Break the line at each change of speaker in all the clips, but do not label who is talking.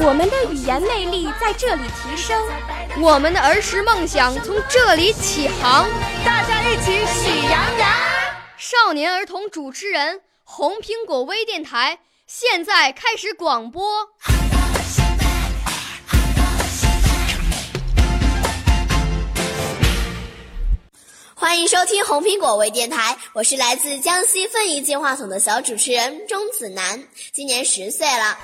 我们的语言魅力在这里提升，
我们的儿时梦想从这里起航。
大家一起喜羊羊。
少年儿童主持人，红苹果微电台。现在开始广播。
欢迎收听红苹果微电台，我是来自江西奋怡金话筒的小主持人钟子楠，今年十岁了。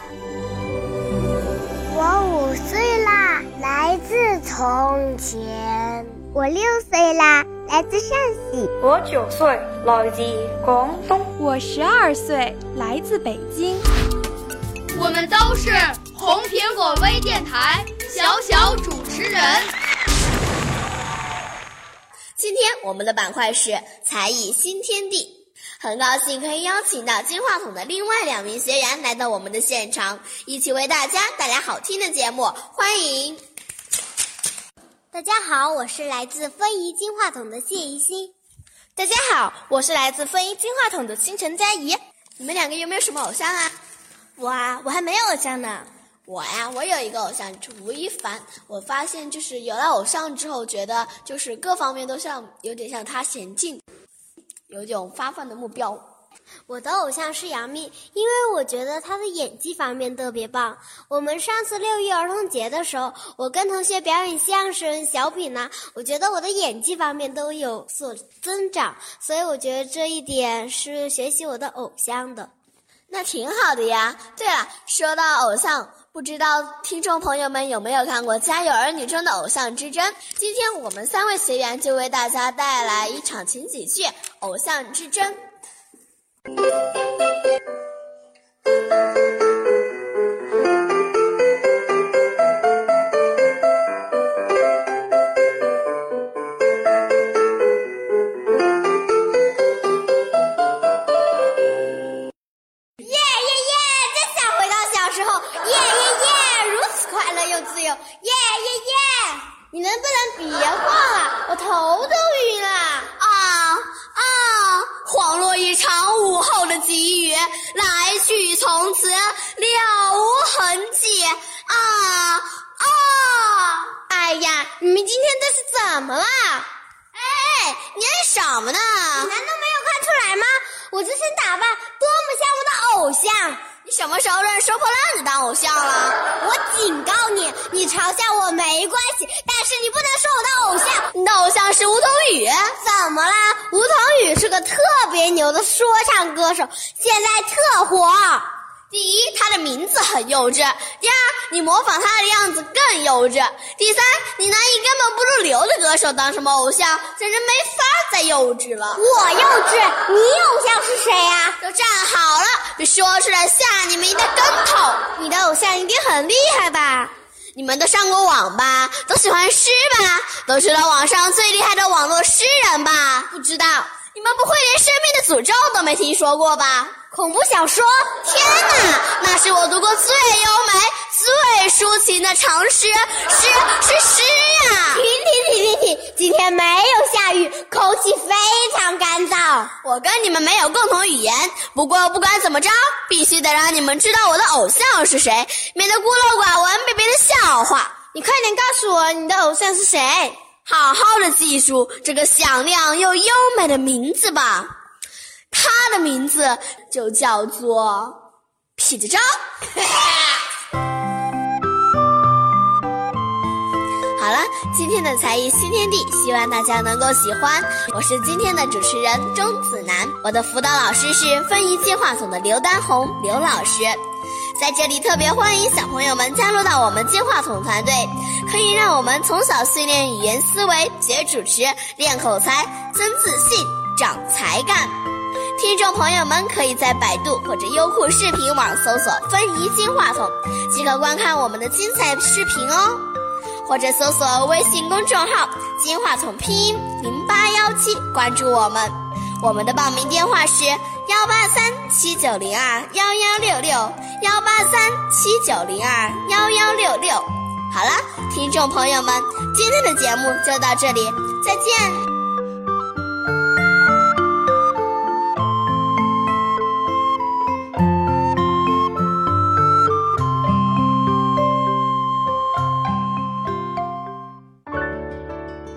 我五岁啦，来自从前。我六岁啦，来自陕西。
我九岁，来自广东。
我十二岁，来自北京。
我们都是红苹果微电台小小主持人。
今天我们的板块是才艺新天地，很高兴可以邀请到金话筒的另外两名学员来到我们的现场，一起为大家带来好听的节目。欢迎！
大家好，我是来自分宜金话筒的谢怡欣。
大家好，我是来自分宜金话筒的星辰佳怡。你们两个有没有什么偶像啊？
我啊，我还没有偶像呢。
我呀，我有一个偶像是，吴亦凡。我发现就是有了偶像之后，觉得就是各方面都像有点像他前进，有种发奋的目标。
我的偶像是杨幂，因为我觉得她的演技方面特别棒。我们上次六一儿童节的时候，我跟同学表演相声、小品呢，我觉得我的演技方面都有所增长，所以我觉得这一点是学习我的偶像的。
那挺好的呀。对了，说到偶像，不知道听众朋友们有没有看过《家有儿女》中的偶像之争？今天我们三位学员就为大家带来一场情景剧《偶像之争》。
时候。耶耶耶！如此快乐又自由。耶耶耶！你能不能别晃了？我头都晕了。
啊啊！恍若一场午后的急雨，来去从此了无痕迹。啊啊！
哎呀，你们今天这是怎么了？
哎，你干什么呢？
你难道没有看出来吗？我这身打扮多么像我的偶像！
你什么时候认收破烂的当偶像了？
我警告你，你嘲笑我没关系，但是你不能说我的偶像。
你的偶像是吴桐宇，
怎么啦？吴桐宇是个特别牛的说唱歌手，现在特火。
第一，他的名字很幼稚；第二，你模仿他的样子更幼稚；第三，你拿一根本不入流的歌手当什么偶像，简直没法再幼稚了。
我幼稚，你、
说出来吓你们一大跟头。
你的偶像一定很厉害吧？
你们都上过网吧，都喜欢诗吧？都知道网上最厉害的网络诗人吧？不知道，你们不会连生命的诅咒都没听说过吧？
恐怖小说？
天哪，那是我读过最优美、最抒情的长诗，诗是诗呀！
停停停停停！今天没有下雨，空气非常干燥。
我跟你们没有共同语言，不过不管怎么着，必须得让你们知道我的偶像是谁，免得孤陋寡闻被别人笑话。
你快点告诉我，你的偶像是谁？
好好的记住这个响亮又优美的名字吧，他的名字就叫做痞子张。好了，今天的才艺新天地，希望大家能够喜欢。我是今天的主持人钟子楠，我的辅导老师是分宜金话筒的刘丹红刘老师。在这里特别欢迎小朋友们加入到我们金话筒团队，可以让我们从小训练语言思维，学主持，练口才，增自信，长才干。听众朋友们可以在百度或者优酷视频网搜索“分宜金话筒”，即可观看我们的精彩视频哦。或者搜索微信公众号“金话筒”拼音零八幺七，关注我们。我们的报名电话是幺八三七九零二幺幺六六幺八三七九零二幺幺六六。好了，听众朋友们，今天的节目就到这里，再见。